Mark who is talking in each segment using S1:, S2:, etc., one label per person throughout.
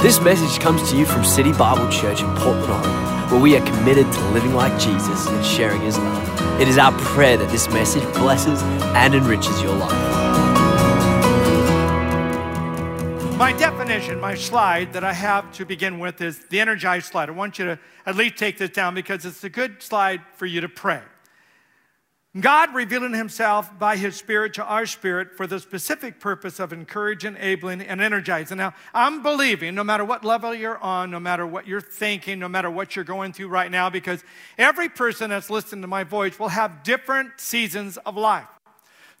S1: This message comes to you from City Bible Church in Portland, Oregon, where we are committed to living like Jesus and sharing his love. It is our prayer that this message blesses and enriches your life.
S2: My definition, my slide that I have to begin with is the energized slide. I want you to at least take this down because it's a good slide for you to pray. God revealing himself by his spirit to our spirit for the specific purpose of encouraging, enabling, and energizing. Now, I'm believing no matter what level you're on, no matter what you're thinking, no matter what you're going through right now, because every person that's listening to my voice will have different seasons of life.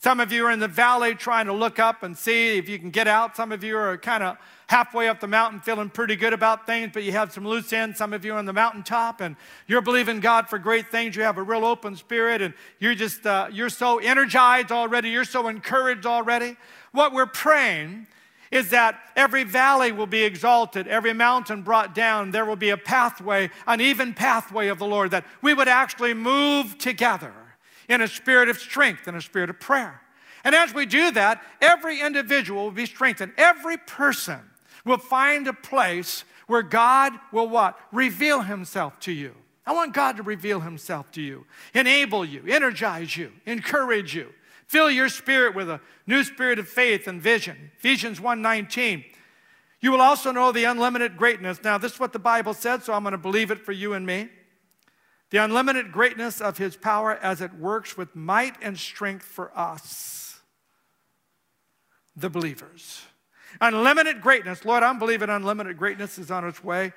S2: Some of you are in the valley trying to look up and see if you can get out. Some of you are kind of halfway up the mountain feeling pretty good about things, but you have some loose ends. Some of you are on the mountaintop and you're believing God for great things. You have a real open spirit and you're just, uh, you're so energized already. You're so encouraged already. What we're praying is that every valley will be exalted, every mountain brought down. There will be a pathway, an even pathway of the Lord, that we would actually move together in a spirit of strength and a spirit of prayer. And as we do that, every individual will be strengthened. Every person will find a place where God will what? Reveal himself to you. I want God to reveal himself to you, enable you, energize you, encourage you. Fill your spirit with a new spirit of faith and vision. Ephesians 1:19. You will also know the unlimited greatness. Now, this is what the Bible said, so I'm going to believe it for you and me. The unlimited greatness of his power as it works with might and strength for us, the believers. Unlimited greatness. Lord, I'm believing unlimited greatness is on its way.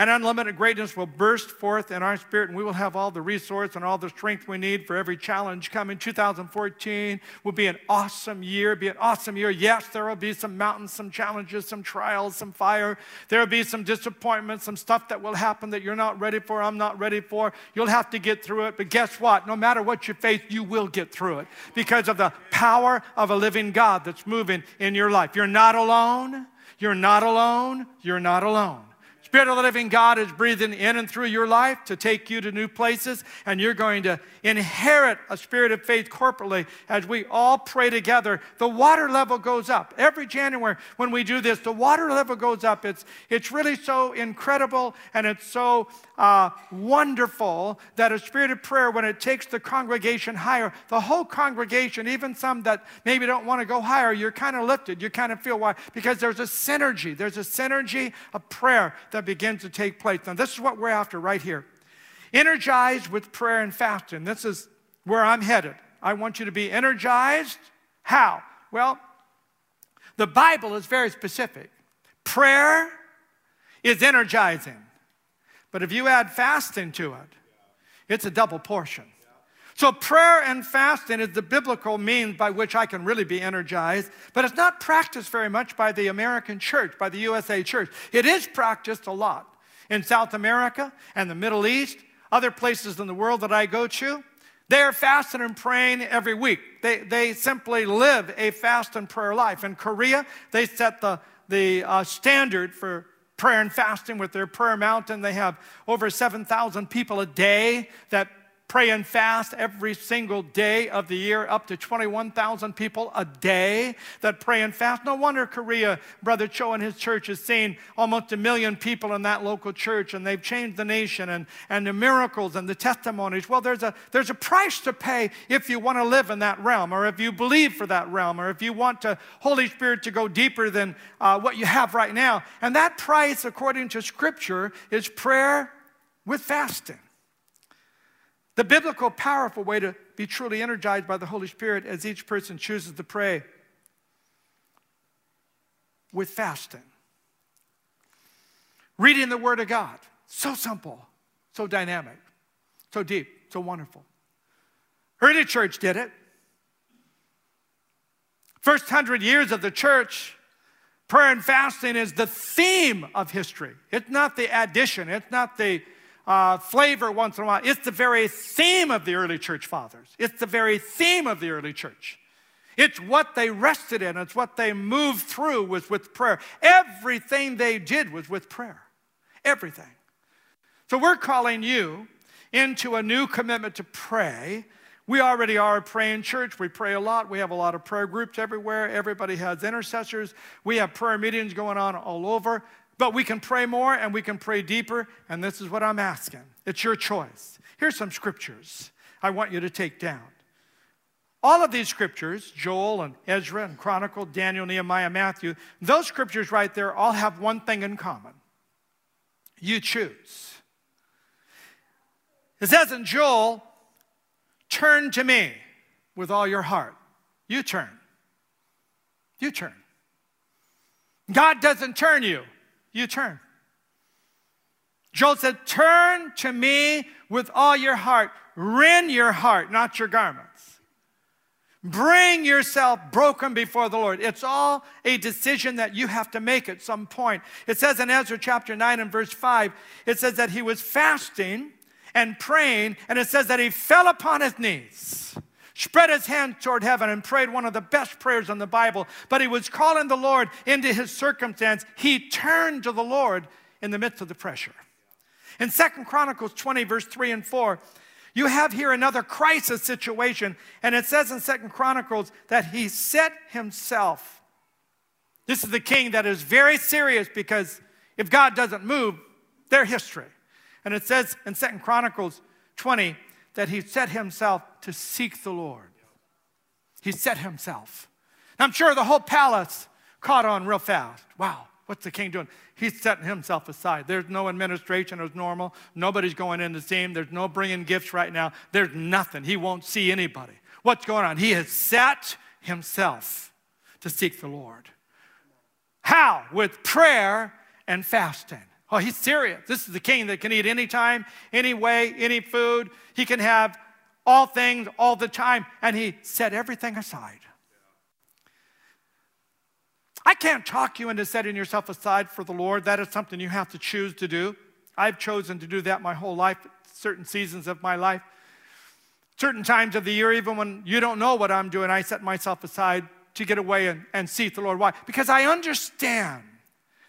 S2: And unlimited greatness will burst forth in our spirit, and we will have all the resource and all the strength we need for every challenge coming. 2014 will be an awesome year, be an awesome year. Yes, there will be some mountains, some challenges, some trials, some fire. There will be some disappointments, some stuff that will happen that you're not ready for, I'm not ready for. You'll have to get through it. But guess what? No matter what you face, you will get through it because of the power of a living God that's moving in your life. You're not alone. You're not alone. You're not alone. Spirit of the living God is breathing in and through your life to take you to new places, and you're going to inherit a spirit of faith corporately as we all pray together. The water level goes up. Every January when we do this, the water level goes up. It's, it's really so incredible and it's so uh, wonderful that a spirit of prayer, when it takes the congregation higher, the whole congregation, even some that maybe don't want to go higher, you're kind of lifted. You kind of feel why? Because there's a synergy. There's a synergy of prayer begins to take place. Now, this is what we're after right here. Energized with prayer and fasting. This is where I'm headed. I want you to be energized. How? Well, the Bible is very specific. Prayer is energizing. But if you add fasting to it, it's a double portion. So, prayer and fasting is the biblical means by which I can really be energized, but it's not practiced very much by the American church, by the USA church. It is practiced a lot in South America and the Middle East, other places in the world that I go to. They are fasting and praying every week. They, they simply live a fast and prayer life. In Korea, they set the, the uh, standard for prayer and fasting with their prayer mountain. They have over 7,000 people a day that pray and fast every single day of the year, up to 21,000 people a day that pray and fast. No wonder Korea, Brother Cho and his church has seen almost a million people in that local church, and they've changed the nation and, and the miracles and the testimonies. Well, there's a, there's a price to pay if you want to live in that realm, or if you believe for that realm, or if you want to Holy Spirit to go deeper than uh, what you have right now. And that price, according to Scripture, is prayer with fasting. The biblical, powerful way to be truly energized by the Holy Spirit as each person chooses to pray with fasting. Reading the Word of God. So simple, so dynamic, so deep, so wonderful. Early church did it. First hundred years of the church, prayer and fasting is the theme of history. It's not the addition, it's not the uh, flavor once in a while. It's the very theme of the early church fathers. It's the very theme of the early church. It's what they rested in. It's what they moved through was with prayer. Everything they did was with prayer. Everything. So we're calling you into a new commitment to pray. We already are a praying church. We pray a lot. We have a lot of prayer groups everywhere. Everybody has intercessors. We have prayer meetings going on all over. But we can pray more and we can pray deeper, and this is what I'm asking. It's your choice. Here's some scriptures I want you to take down. All of these scriptures, Joel and Ezra and Chronicle, Daniel, Nehemiah, Matthew, those scriptures right there all have one thing in common. You choose. It says in Joel, turn to me with all your heart. You turn. You turn. God doesn't turn you, you turn. Joel said, Turn to me with all your heart. Rend your heart, not your garments. Bring yourself broken before the Lord. It's all a decision that you have to make at some point. It says in Ezra chapter 9 and verse 5, it says that he was fasting and praying, and it says that he fell upon his knees spread his hands toward heaven and prayed one of the best prayers in the Bible. But he was calling the Lord into his circumstance. He turned to the Lord in the midst of the pressure. In Second Chronicles 20, verse 3 and 4, you have here another crisis situation, and it says in Second Chronicles that he set himself. This is the king that is very serious because if God doesn't move, they're history. And it says in Second Chronicles 20 that he set himself to seek the Lord. He set himself. I'm sure the whole palace caught on real fast. Wow, what's the king doing? He's setting himself aside. There's no administration as normal. Nobody's going in to see him. There's no bringing gifts right now. There's nothing. He won't see anybody. What's going on? He has set himself to seek the Lord. How? With prayer and fasting. Oh, he's serious. This is the king that can eat anytime, any way, any food. He can have all things all the time, and he set everything aside. I can't talk you into setting yourself aside for the Lord. That is something you have to choose to do. I've chosen to do that my whole life, certain seasons of my life. Certain times of the year, even when you don't know what I'm doing, I set myself aside to get away and, and seek the Lord. Why? Because I understand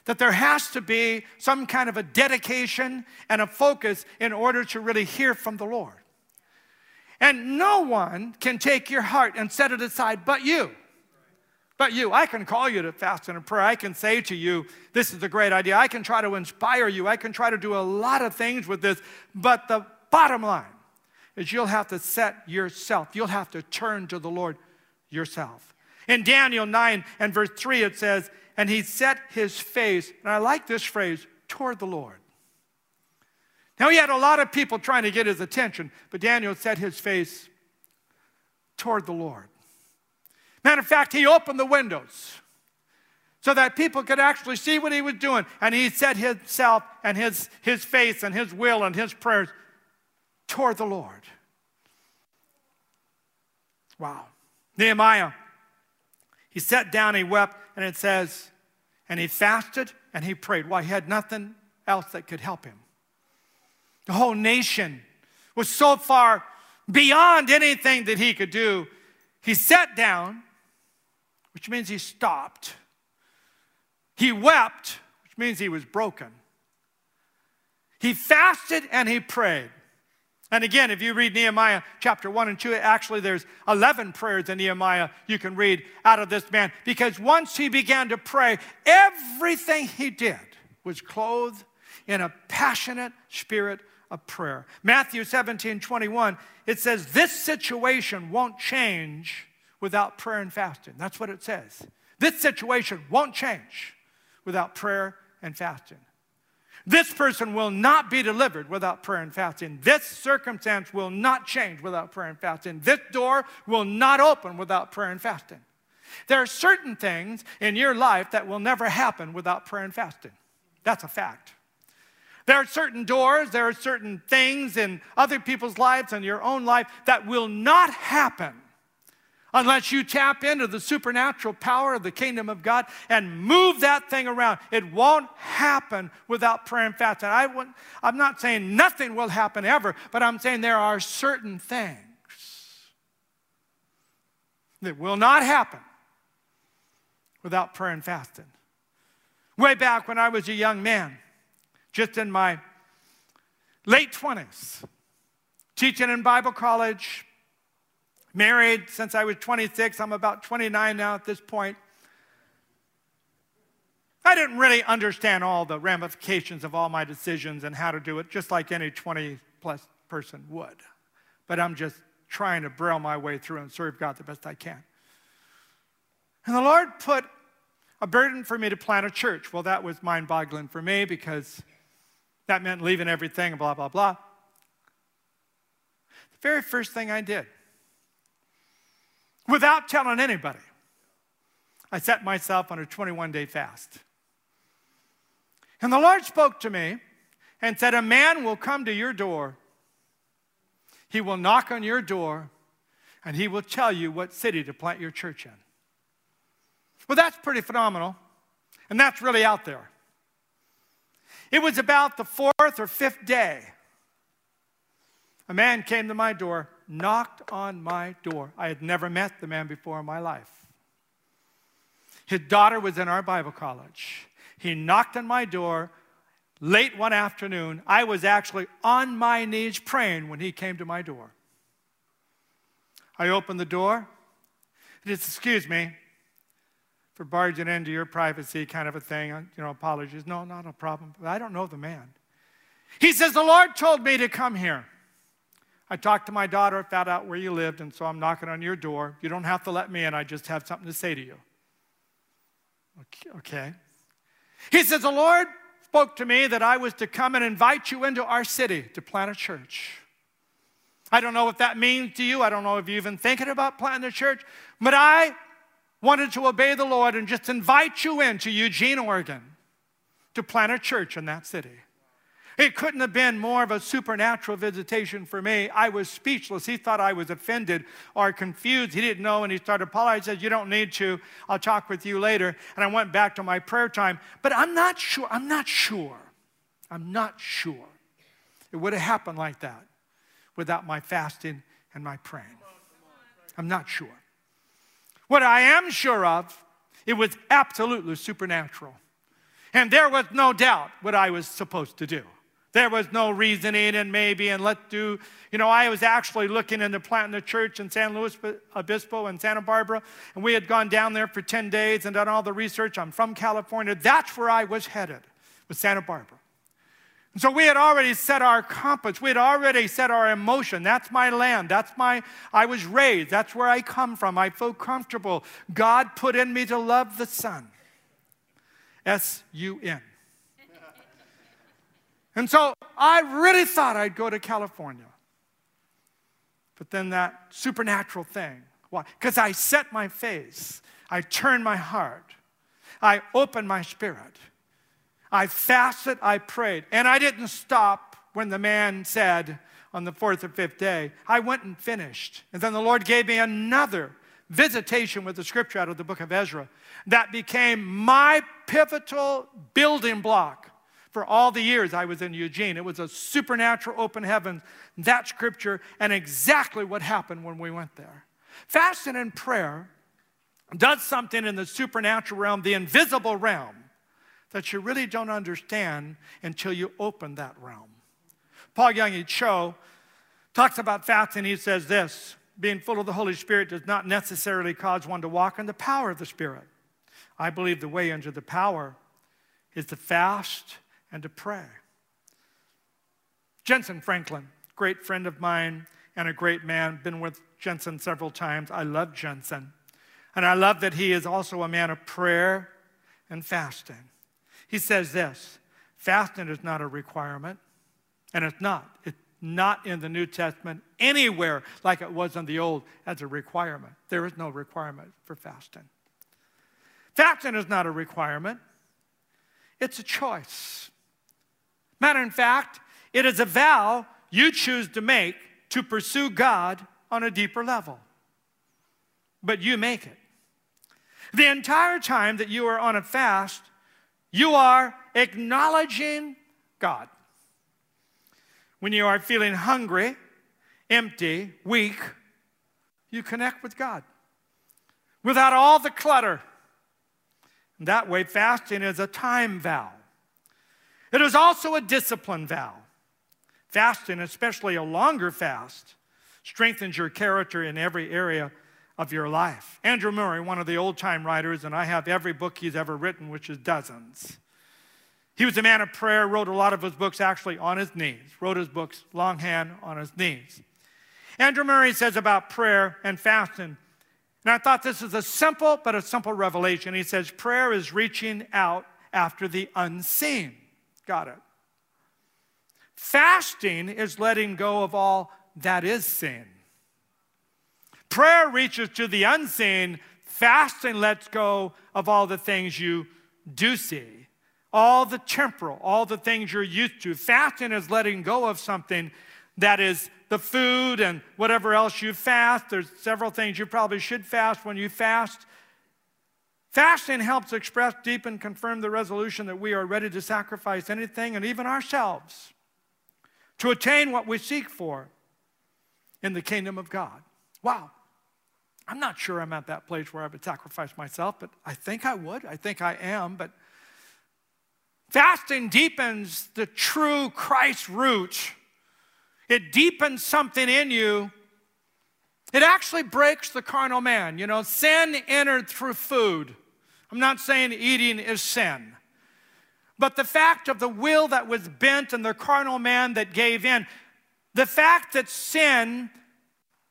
S2: that there has to be some kind of a dedication and a focus in order to really hear from the Lord. And no one can take your heart and set it aside but you. But you, I can call you to fast and prayer. I can say to you, this is a great idea. I can try to inspire you. I can try to do a lot of things with this. But the bottom line is you'll have to set yourself, you'll have to turn to the Lord yourself. In Daniel 9 and verse 3, it says, and he set his face, and I like this phrase, toward the Lord. Now, he had a lot of people trying to get his attention, but Daniel set his face toward the Lord. Matter of fact, he opened the windows so that people could actually see what he was doing. And he set himself and his, his face and his will and his prayers toward the Lord. Wow. Nehemiah he sat down, he wept, and it says, and he fasted and he prayed. Why? He had nothing else that could help him. The whole nation was so far beyond anything that he could do. He sat down, which means he stopped. He wept, which means he was broken. He fasted and he prayed. And again, if you read Nehemiah chapter 1 and 2, actually there's 11 prayers in Nehemiah you can read out of this man. Because once he began to pray, everything he did was clothed in a passionate spirit of prayer. Matthew 17 21, it says, This situation won't change without prayer and fasting. That's what it says. This situation won't change without prayer and fasting. This person will not be delivered without prayer and fasting. This circumstance will not change without prayer and fasting. This door will not open without prayer and fasting. There are certain things in your life that will never happen without prayer and fasting. That's a fact. There are certain doors, there are certain things in other people's lives and your own life that will not happen unless you tap into the supernatural power of the kingdom of God and move that thing around. It won't happen without prayer and fasting. I am not saying nothing will happen ever, but I'm saying there are certain things that will not happen without prayer and fasting. Way back when I was a young man, just in my late 20s, teaching in Bible college, Married since I was 26. I'm about 29 now at this point. I didn't really understand all the ramifications of all my decisions and how to do it, just like any 20 plus person would. But I'm just trying to braille my way through and serve God the best I can. And the Lord put a burden for me to plant a church. Well, that was mind boggling for me because that meant leaving everything, and blah, blah, blah. The very first thing I did, without telling anybody, I set myself on a 21 day fast. And the Lord spoke to me and said, A man will come to your door. He will knock on your door and he will tell you what city to plant your church in. Well, that's pretty phenomenal. And that's really out there. It was about the fourth or fifth day. A man came to my door, knocked on my door. I had never met the man before in my life. His daughter was in our Bible college. He knocked on my door late one afternoon. I was actually on my knees praying when he came to my door. I opened the door. Just excuse me for barging into your privacy, kind of a thing. Uh, you know, apologies. No, not a problem. But I don't know the man. He says, The Lord told me to come here. I talked to my daughter, found out where you lived, and so I'm knocking on your door. You don't have to let me in. I just have something to say to you. Okay. He says, The Lord spoke to me that I was to come and invite you into our city to plant a church. I don't know what that means to you. I don't know if you're even thinking about planting a church, but I wanted to obey the Lord and just invite you into Eugene, Oregon to plant a church in that city. It couldn't have been more of a supernatural visitation for me. I was speechless. He thought I was offended or confused. He didn't know, and he started apologizing. He said, You don't need to. I'll talk with you later. And I went back to my prayer time. But I'm not sure. I'm not sure. I'm not sure it would have happened like that without my fasting and my praying. I'm not sure. What I am sure of, it was absolutely supernatural. And there was no doubt what I was supposed to do. There was no reasoning and maybe and let's do, you know, I was actually looking into planting a church in San Luis Obispo and Santa Barbara, and we had gone down there for 10 days and done all the research. I'm from California. That's where I was headed, was Santa Barbara. And so we had already set our compass. We had already set our emotion. That's my land. That's my, I was raised. That's where I come from. I feel comfortable. God put in me to love the Son. S U N. And so I really thought I'd go to California. But then that supernatural thing, why? Because I set my face, I turned my heart, I opened my spirit. I fasted, I prayed, and I didn't stop when the man said on the fourth or fifth day, I went and finished. And then the Lord gave me another visitation with the scripture out of the book of Ezra that became my pivotal building block for all the years I was in Eugene. It was a supernatural open heaven, that scripture, and exactly what happened when we went there. Fasting and prayer does something in the supernatural realm, the invisible realm, that you really don't understand until you open that realm. Paul Yonggi Cho talks about fasting. He says this being full of the Holy Spirit does not necessarily cause one to walk in the power of the Spirit. I believe the way into the power is to fast and to pray. Jentezen Franklin, great friend of mine and a great man, been with Jentezen several times. I love Jentezen. And I love that he is also a man of prayer and fasting. He says this fasting is not a requirement, and it's not. It's not in the New Testament anywhere like it was in the Old as a requirement. There is no requirement for fasting. Fasting is not a requirement, it's a choice. Matter of fact, it is a vow you choose to make to pursue God on a deeper level. But you make it. The entire time that you are on a fast, you are acknowledging God. When you are feeling hungry, empty, weak, you connect with God without all the clutter. that way, fasting is a time vow. It is also a discipline vow. Fasting, especially a longer fast, strengthens your character in every area of your life. Andrew Murray, one of the old time writers, and I have every book he's ever written, which is dozens. He was a man of prayer, wrote a lot of his books actually on his knees, wrote his books longhand on his knees. Andrew Murray says about prayer and fasting, and I thought this is a simple but a simple revelation. He says, prayer is reaching out after the unseen. Got it. Fasting is letting go of all that is seen. Prayer reaches to the unseen, fasting lets go of all the things you do see, all the temporal, all the things you're used to. Fasting is letting go of something that is the food and whatever else you fast. There's several things you probably should fast when you fast. Fasting helps express, deepen, confirm the resolution that we are ready to sacrifice anything and even ourselves to attain what we seek for in the kingdom of God. Wow. I'm not sure I'm at that place where I would sacrifice myself, but I think I would. I think I am. But fasting deepens the true Christ root, it deepens something in you. It actually breaks the carnal man. You know, sin entered through food. I'm not saying eating is sin. But the fact of the will that was bent and the carnal man that gave in, the fact that sin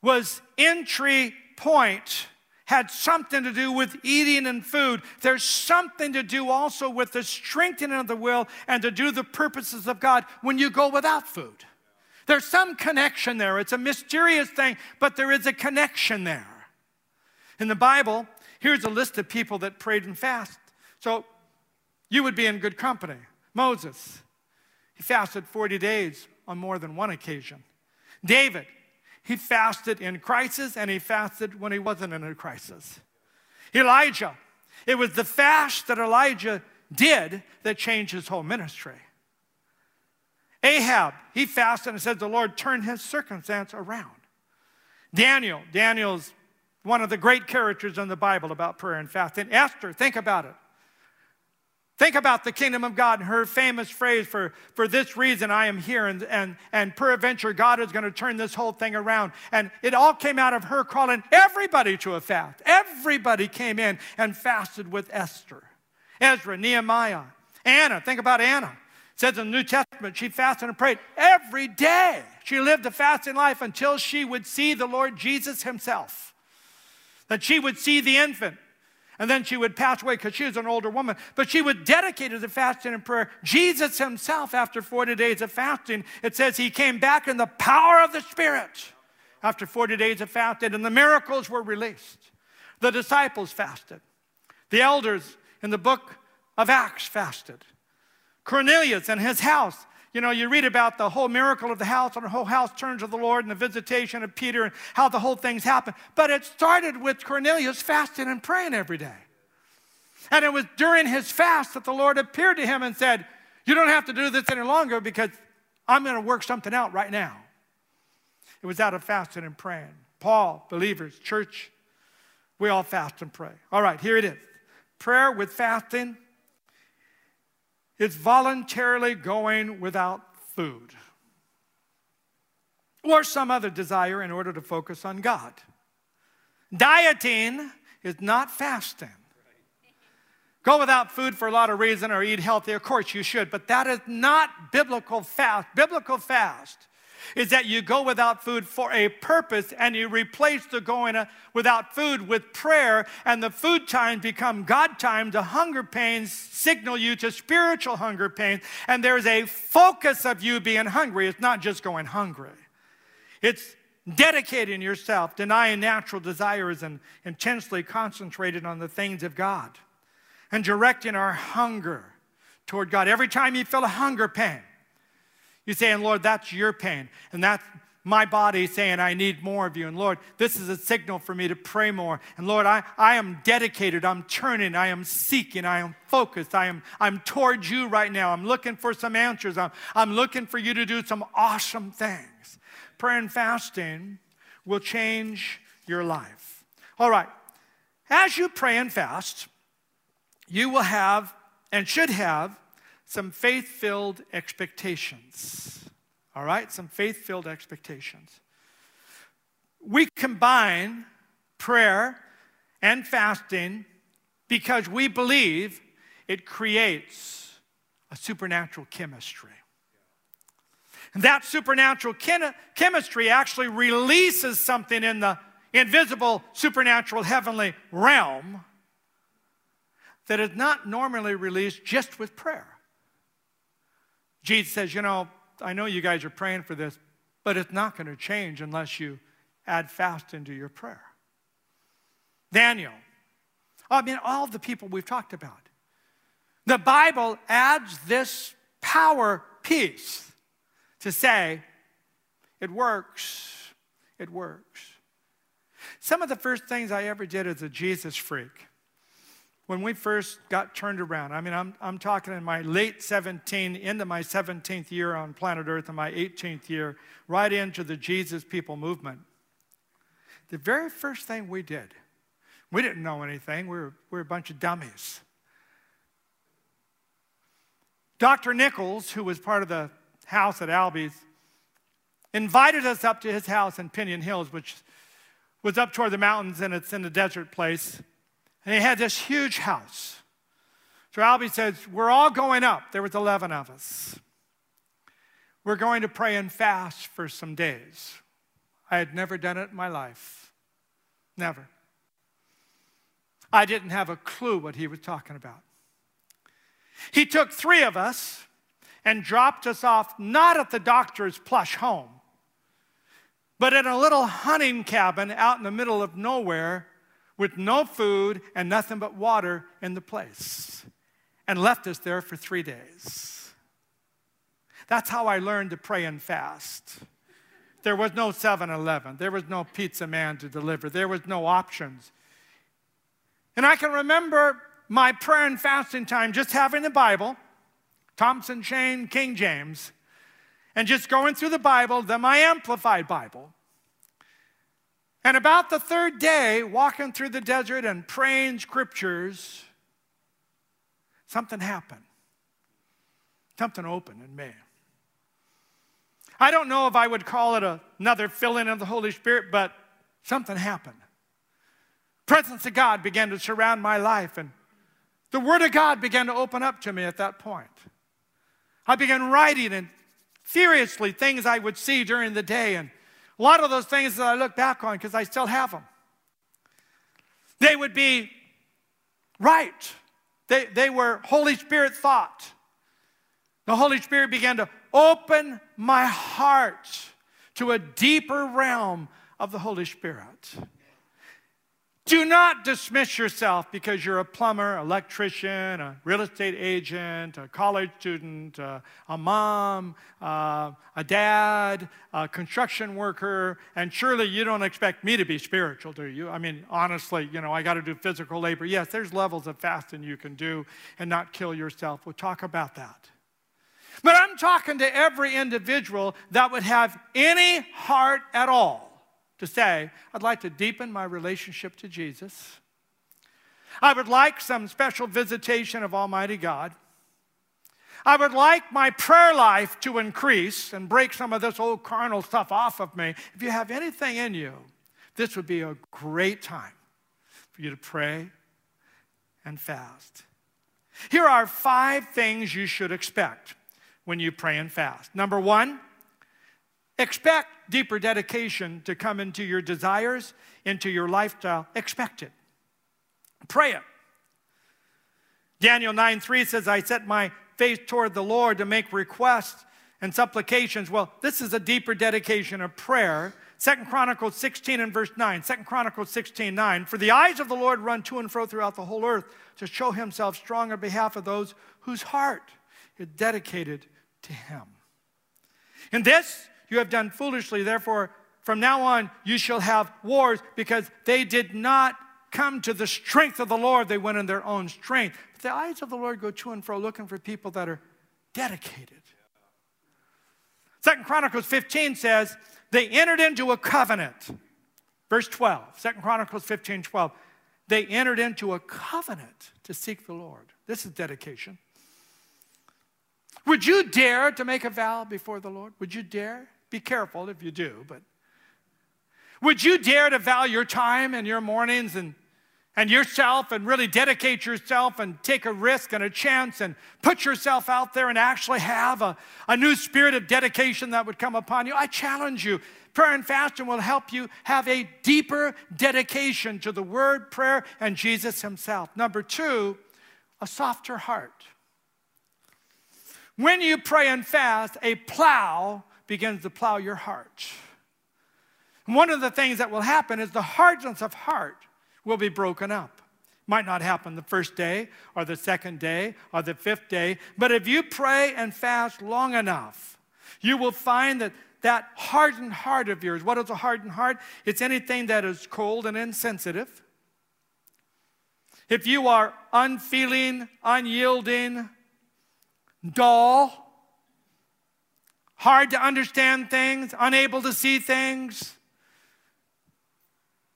S2: was entry point had something to do with eating and food. There's something to do also with the strengthening of the will and to do the purposes of God when you go without food. There's some connection there. It's a mysterious thing, but there is a connection there. In the Bible, here's a list of people that prayed and fasted. So you would be in good company. Moses, he fasted 40 days on more than one occasion. David, he fasted in crisis and he fasted when he wasn't in a crisis. Elijah, it was the fast that Elijah did that changed his whole ministry. Ahab, he fasted and said the Lord turned his circumstance around. Daniel, Daniel's one of the great characters in the Bible about prayer and fasting. Esther, think about it. Think about the kingdom of God and her famous phrase for, for this reason I am here, and, and, and peradventure God is going to turn this whole thing around. And it all came out of her calling everybody to a fast. Everybody came in and fasted with Esther, Ezra, Nehemiah, Anna. Think about Anna. It says in the New Testament, she fasted and prayed every day. She lived a fasting life until she would see the Lord Jesus himself. That she would see the infant and then she would pass away because she was an older woman. But she was dedicated to the fasting and prayer. Jesus himself, after 40 days of fasting, it says he came back in the power of the Spirit after 40 days of fasting, and the miracles were released. The disciples fasted. The elders in the book of Acts fasted. Cornelius and his house you know, you read about the whole miracle of the house, and the whole house turns to the Lord, and the visitation of Peter, and how the whole thing's happened. But it started with Cornelius fasting and praying every day. And it was during his fast that the Lord appeared to him and said, You don't have to do this any longer because I'm going to work something out right now. It was out of fasting and praying. Paul, believers, church, we all fast and pray. All right, here it is. Prayer with fasting it's voluntarily going without food or some other desire in order to focus on God. Dieting is not fasting. Go without food for a lot of reason or eat healthy, of course you should, but that is not biblical fast. Biblical fast is that you go without food for a purpose and you replace the going uh, without food with prayer, and the food times become God time. The hunger pains signal you to spiritual hunger pains, and there's a focus of you being hungry. It's not just going hungry, it's dedicating yourself, denying natural desires, and intensely concentrated on the things of God, and directing our hunger toward God. Every time you feel a hunger pain, you're saying, Lord, that's your pain. And that's my body saying, I need more of you. And Lord, this is a signal for me to pray more. And Lord, I, I am dedicated. I'm turning. I am seeking. I am focused. I am I'm towards you right now. I'm looking for some answers. I'm, I'm looking for you to do some awesome things. Prayer and fasting will change your life. All right. As you pray and fast, you will have and should have some faith filled expectations. All right? Some faith filled expectations. We combine prayer and fasting because we believe it creates a supernatural chemistry. And that supernatural chem- chemistry actually releases something in the invisible, supernatural, heavenly realm that is not normally released just with prayer. Jesus says, You know, I know you guys are praying for this, but it's not going to change unless you add fast into your prayer. Daniel, I mean, all the people we've talked about. The Bible adds this power piece to say, it works, it works. Some of the first things I ever did as a Jesus freak, when we first got turned around, I mean, I'm, I'm talking in my late 17, into my 17th year on planet Earth, and my 18th year, right into the Jesus People movement. The very first thing we did, we didn't know anything, we were, we were a bunch of dummies. Dr. Nichols, who was part of the house at Albies, invited us up to his house in Pinon Hills, which was up toward the mountains and it's in a desert place. And he had this huge house. So Albie says, We're all going up. There was 11 of us. We're going to pray and fast for some days. I had never done it in my life. Never. I didn't have a clue what he was talking about. He took three of us and dropped us off not at the doctor's plush home, but in a little hunting cabin out in the middle of nowhere with no food and nothing but water in the place, and left us there for three days. That's how I learned to pray and fast. There was no 7 Eleven, there was no pizza man to deliver, there was no options. And I can remember my prayer and fasting time just having the Bible, Thompson Chain, King James, and just going through the Bible, then my Amplified Bible. And about the third day, walking through the desert and praying scriptures, something happened. Something opened in me. I don't know if I would call it another filling of the Holy Spirit, but something happened. Presence of God began to surround my life, and the Word of God began to open up to me at that point. I began writing and furiously things I would see during the day, and a lot of those things that I look back on because I still have them. They would be right. They, they were Holy Spirit thought. The Holy Spirit began to open my heart to a deeper realm of the Holy Spirit. Do not dismiss yourself because you're a plumber, electrician, a real estate agent, a college student, uh, a mom, uh, a dad, a construction worker, and surely you don't expect me to be spiritual, do you? I mean, honestly, you know, I got to do physical labor. Yes, there's levels of fasting you can do and not kill yourself. We'll talk about that. But I'm talking to every individual that would have any heart at all to say, I'd like to deepen my relationship to Jesus. I would like some special visitation of Almighty God. I would like my prayer life to increase and break some of this old carnal stuff off of me. If you have anything in you, this would be a great time for you to pray and fast. Here are five things you should expect when you pray and fast. Number one, expect deeper dedication to come into your desires, into your lifestyle. Expect it. Pray it. Daniel 9 3 says, I set my face toward the Lord to make requests and supplications. Well, this is a deeper dedication of prayer. Second Chronicles 16 and verse 9. Second Chronicles 16, 9. For the eyes of the Lord run to and fro throughout the whole earth to show himself strong on behalf of those whose heart is dedicated to him. In this, you have done foolishly. Therefore, from now on, you shall have wars because they did not come to the strength of the Lord. They went in their own strength. But the eyes of the Lord go to and fro looking for people that are dedicated. Second Chronicles 15 says, they entered into a covenant. Verse 12, Second Chronicles 15, 12. They entered into a covenant to seek the Lord. This is dedication. Would you dare to make a vow before the Lord? Would you dare? Be careful if you do, but Would you dare to value your time and your mornings and, and yourself and really dedicate yourself and take a risk and a chance and put yourself out there and actually have a, a new spirit of dedication that would come upon you? I challenge you. Prayer and fasting will help you have a deeper dedication to the word, prayer, and Jesus Himself. Number two, a softer heart. When you pray and fast, a plow begins to plow your heart. And one of the things that will happen is the hardness of heart will be broken up. Might not happen the first day or the second day or the fifth day, but if you pray and fast long enough, you will find that that hardened heart of yours, what is a hardened heart? It's anything that is cold and insensitive. If you are unfeeling, unyielding, dull, hard to understand things, unable to see things,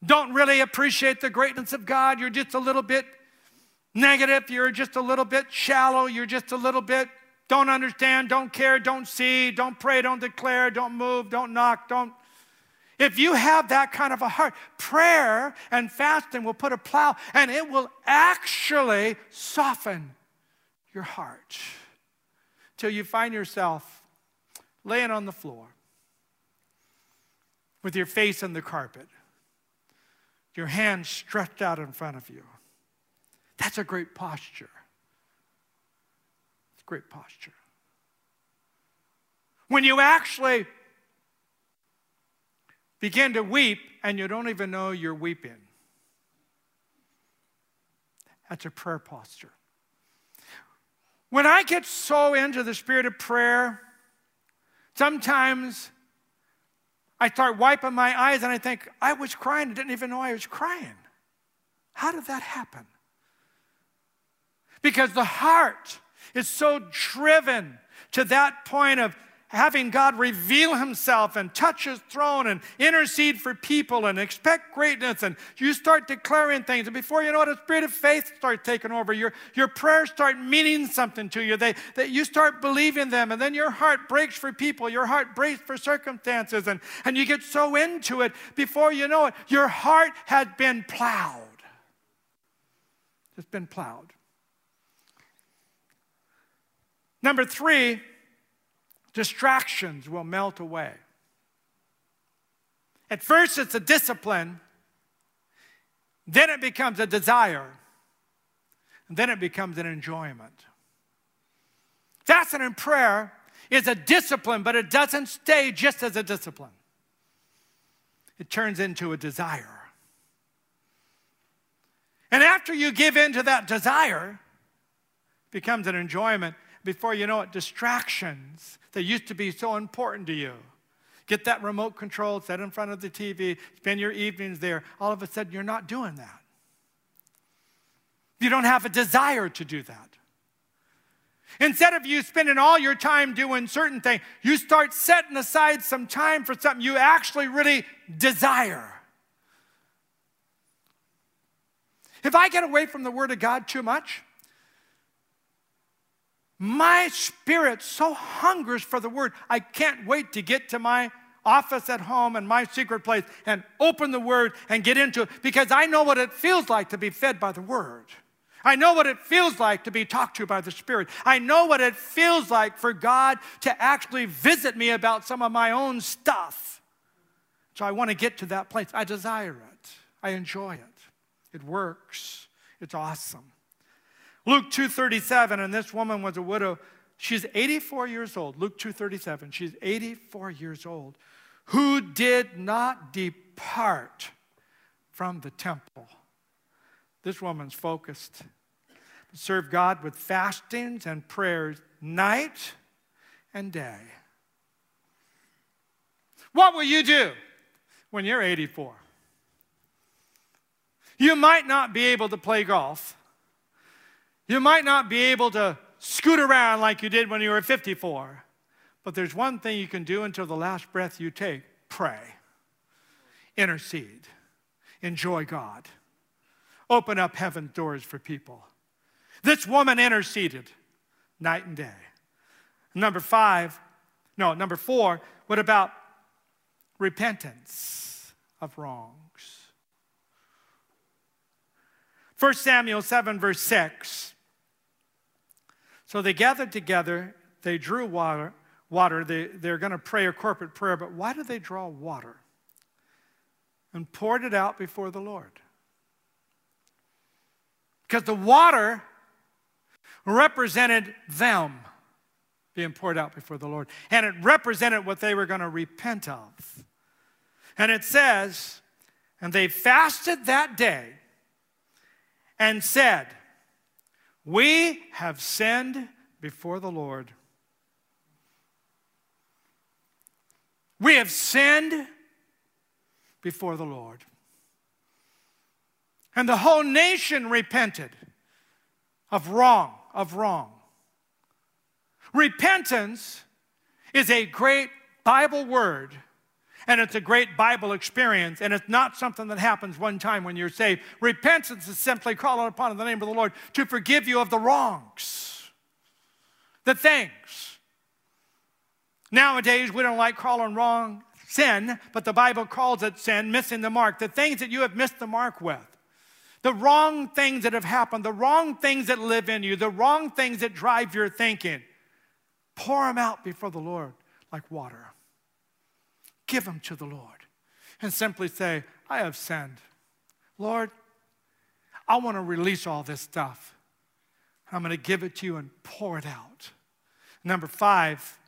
S2: don't really appreciate the greatness of God, you're just a little bit negative, you're just a little bit shallow, you're just a little bit don't understand, don't care, don't see, don't pray, don't declare, don't move, don't knock, don't. If you have that kind of a heart, prayer and fasting will put a plow and it will actually soften your heart till you find yourself laying on the floor with your face on the carpet, your hands stretched out in front of you. That's a great posture It's great posture. When you actually begin to weep and you don't even know you're weeping, that's a prayer posture. When I get so into the spirit of prayer, sometimes I start wiping my eyes and I think, I was crying, I didn't even know I was crying. How did that happen? Because the heart is so driven to that point of having God reveal himself and touch his throne and intercede for people and expect greatness. And you start declaring things. And before you know it, a spirit of faith starts taking over. Your, your prayers start meaning something to you. They, that you start believing them. And then your heart breaks for people. Your heart breaks for circumstances. And, and you get so into it. Before you know it, your heart has been plowed. It's been plowed. Number three, distractions will melt away. At first, it's a discipline, then it becomes a desire, and then it becomes an enjoyment. Fasting and prayer is a discipline, but it doesn't stay just as a discipline. It turns into a desire. And after you give in to that desire, it becomes an enjoyment before you know it, distractions that used to be so important to you. Get that remote control, set in front of the TV, spend your evenings there. All of a sudden, you're not doing that. You don't have a desire to do that. Instead of you spending all your time doing certain things, you start setting aside some time for something you actually really desire. If I get away from the Word of God too much, my spirit so hungers for the word. I can't wait to get to my office at home and my secret place and open the word and get into it because I know what it feels like to be fed by the word. I know what it feels like to be talked to by the Spirit. I know what it feels like for God to actually visit me about some of my own stuff. So I want to get to that place. I desire it. I enjoy it. It works. It's awesome. Luke 2:37 and this woman was a widow. She's 84 years old. Luke 2:37. She's 84 years old. Who did not depart from the temple. This woman's focused. To serve God with fastings and prayers night and day. What will you do when you're 84? You might not be able to play golf. You might not be able to scoot around like you did when you were 54, but there's one thing you can do until the last breath you take pray, intercede, enjoy God, open up heaven's doors for people. This woman interceded night and day. Number five, no, number four, what about repentance? of wrongs. 1 Samuel 7, verse 6. So they gathered together, they drew water, water. They, they're going to pray a corporate prayer, but why did they draw water? And poured it out before the Lord. Because the water represented them being poured out before the Lord. And it represented what they were going to repent of. And it says, and they fasted that day and said, We have sinned before the Lord. We have sinned before the Lord. And the whole nation repented of wrong, of wrong. Repentance is a great Bible word and it's a great Bible experience, and it's not something that happens one time when you're saved. Repentance is simply calling upon the name of the Lord to forgive you of the wrongs, the things. Nowadays, we don't like calling wrong sin, but the Bible calls it sin, missing the mark. The things that you have missed the mark with, the wrong things that have happened, the wrong things that live in you, the wrong things that drive your thinking, pour them out before the Lord like water. Give them to the Lord and simply say, I have sinned. Lord, I want to release all this stuff. I'm going to give it to you and pour it out. Number five,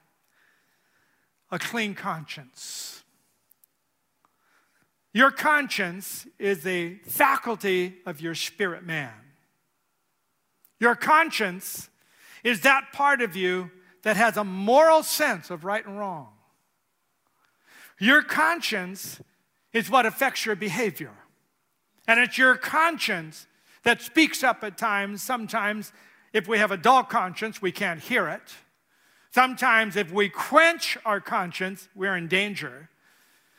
S2: a clean conscience. Your conscience is a faculty of your spirit man. Your conscience is that part of you that has a moral sense of right and wrong. Your conscience is what affects your behavior. And it's your conscience that speaks up at times. Sometimes, if we have a dull conscience, we can't hear it. Sometimes, if we quench our conscience, we're in danger.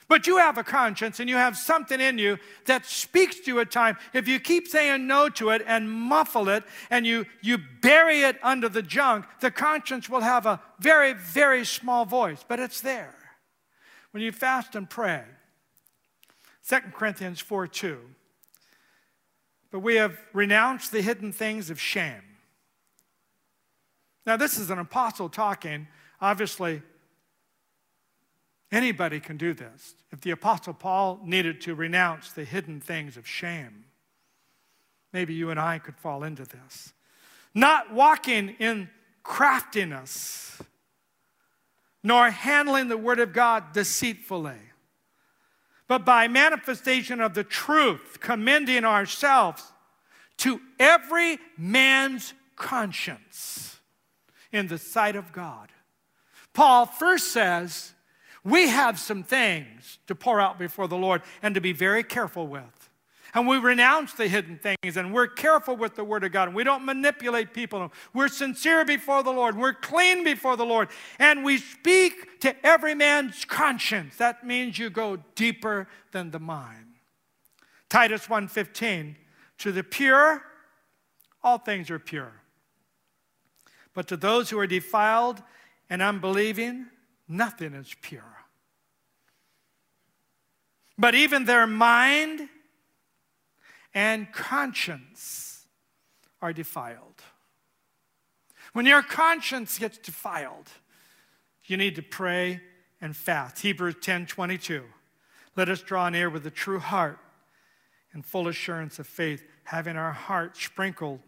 S2: But you have a conscience and you have something in you that speaks to you at times. If you keep saying no to it and muffle it and you, you bury it under the junk, the conscience will have a very, very small voice, but it's there when you fast and pray. 2 Corinthians 4 2. But we have renounced the hidden things of shame. Now, this is an apostle talking. Obviously, anybody can do this. If the apostle Paul needed to renounce the hidden things of shame, maybe you and I could fall into this. Not walking in craftiness nor handling the word of God deceitfully, but by manifestation of the truth, commending ourselves to every man's conscience in the sight of God. Paul first says, we have some things to pour out before the Lord and to be very careful with. And we renounce the hidden things and we're careful with the Word of God. And we don't manipulate people. We're sincere before the Lord. We're clean before the Lord. And we speak to every man's conscience. That means you go deeper than the mind. Titus 1:15 to the pure all things are pure. But to those who are defiled and unbelieving nothing is pure. But even their mind and conscience are defiled. When your conscience gets defiled, you need to pray and fast. Hebrews 10 22. Let us draw near with a true heart and full assurance of faith, having our hearts sprinkled,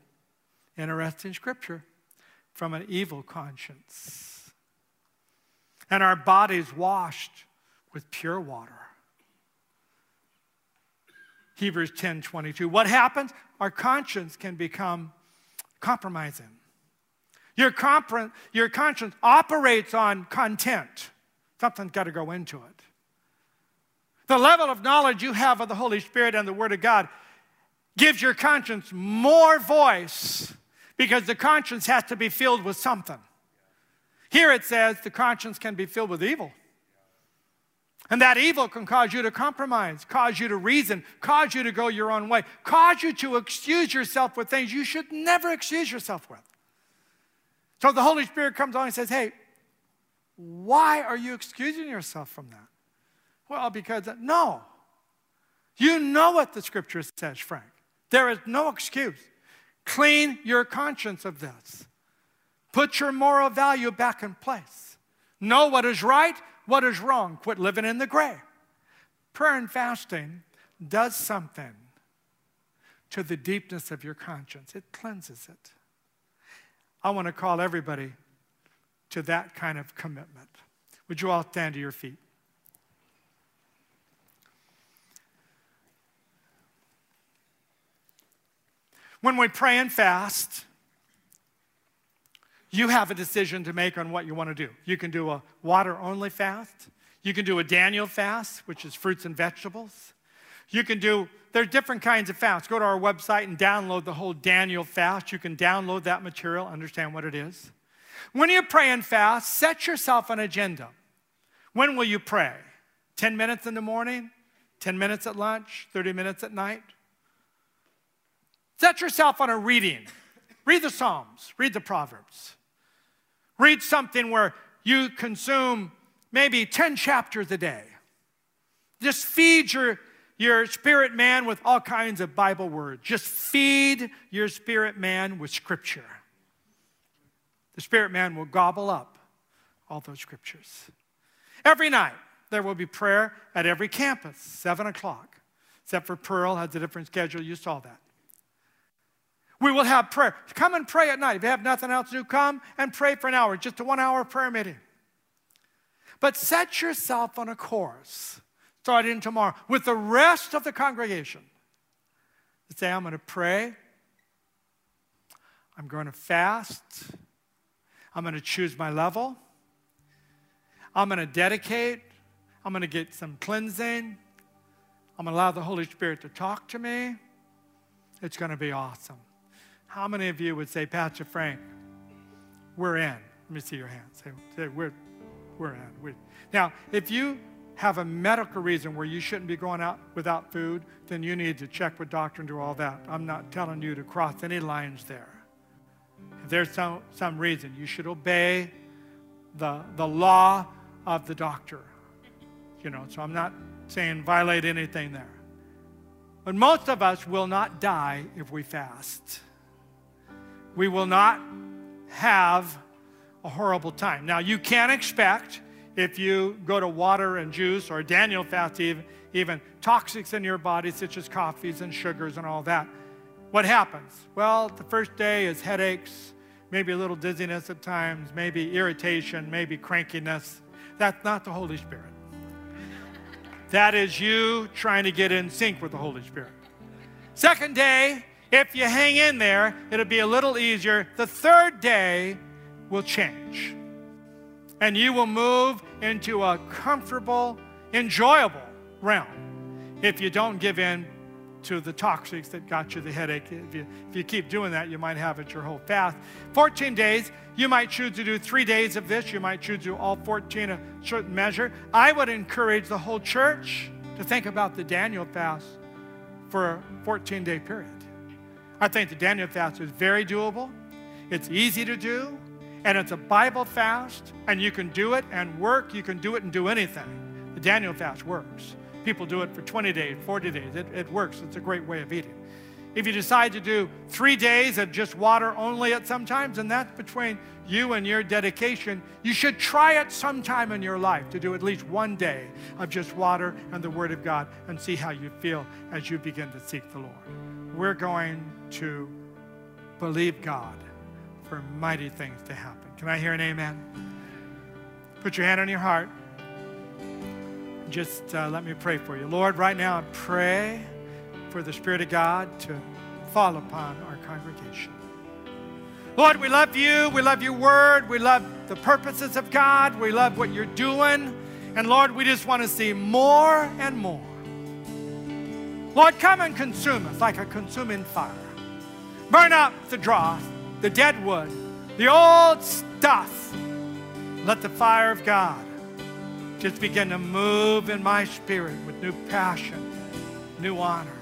S2: interesting scripture, from an evil conscience, and our bodies washed with pure water. Hebrews 10 22. What happens? Our conscience can become compromising. Your, your conscience operates on content. Something's got to go into it. The level of knowledge you have of the Holy Spirit and the Word of God gives your conscience more voice because the conscience has to be filled with something. Here it says the conscience can be filled with evil. And that evil can cause you to compromise, cause you to reason, cause you to go your own way, cause you to excuse yourself with things you should never excuse yourself with. So the Holy Spirit comes on and says, Hey, why are you excusing yourself from that? Well, because, no, You know what the scripture says, Frank. There is no excuse. Clean your conscience of this. Put your moral value back in place. Know what is right, what is wrong. Quit living in the gray. Prayer and fasting does something to the deepness of your conscience, it cleanses it. I want to call everybody to that kind of commitment. Would you all stand to your feet? When we pray and fast, you have a decision to make on what you want to do. You can do a water only fast. You can do a Daniel fast, which is fruits and vegetables. You can do, there are different kinds of fasts. Go to our website and download the whole Daniel fast. You can download that material, understand what it is. When you pray and fast, set yourself an agenda. When will you pray? 10 minutes in the morning? 10 minutes at lunch? 30 minutes at night? Set yourself on a reading. Read the Psalms, read the Proverbs. Read something where you consume maybe 10 chapters a day. Just feed your, your spirit man with all kinds of Bible words. Just feed your spirit man with scripture. The spirit man will gobble up all those scriptures. Every night, there will be prayer at every campus, 7 o'clock. Except for Pearl, has a different schedule. You saw that. We will have prayer. Come and pray at night. If you have nothing else to do, come and pray for an hour, just a one hour prayer meeting. But set yourself on a course starting tomorrow with the rest of the congregation. Say, I'm going to pray. I'm going to fast. I'm going to choose my level. I'm going to dedicate. I'm going to get some cleansing. I'm going to allow the Holy Spirit to talk to me. It's going to be awesome. How many of you would say, Pastor Frank, we're in? Let me see your hand. Say, say we're, we're in. we Now, if you have a medical reason where you shouldn't be going out without food, then you need to check with doctor and do all that. I'm not telling you to cross any lines there. If there's some, some reason, you should obey the, the law of the doctor. You know, so I'm not saying violate anything there. But most of us will not die if we fast we will not have a horrible time. Now, you can expect if you go to water and juice or Daniel fast, even, even toxics in your body, such as coffees and sugars and all that. What happens? Well, the first day is headaches, maybe a little dizziness at times, maybe irritation, maybe crankiness. That's not the Holy Spirit. That is you trying to get in sync with the Holy Spirit. Second day, if you hang in there, it'll be a little easier. The third day will change. And you will move into a comfortable, enjoyable realm if you don't give in to the toxics that got you the headache. If you, if you keep doing that, you might have it your whole fast. 14 days, you might choose to do three days of this. You might choose to do all 14 a certain measure. I would encourage the whole church to think about the Daniel fast for a 14 day period. I think the Daniel fast is very doable. It's easy to do, and it's a Bible fast, and you can do it and work. You can do it and do anything. The Daniel fast works. People do it for 20 days, 40 days. It, it works. It's a great way of eating. If you decide to do three days of just water only at some times, and that's between you and your dedication, you should try it sometime in your life to do at least one day of just water and the Word of God and see how you feel as you begin to seek the Lord we're going to believe God for mighty things to happen. Can I hear an amen? Put your hand on your heart. Just uh, let me pray for you. Lord, right now I pray for the Spirit of God to fall upon our congregation. Lord, we love you. We love your word. We love the purposes of God. We love what you're doing. And Lord, we just want to see more and more Lord, come and consume us like a consuming fire. Burn up the dross, the dead wood, the old stuff. Let the fire of God just begin to move in my spirit with new passion, new honor.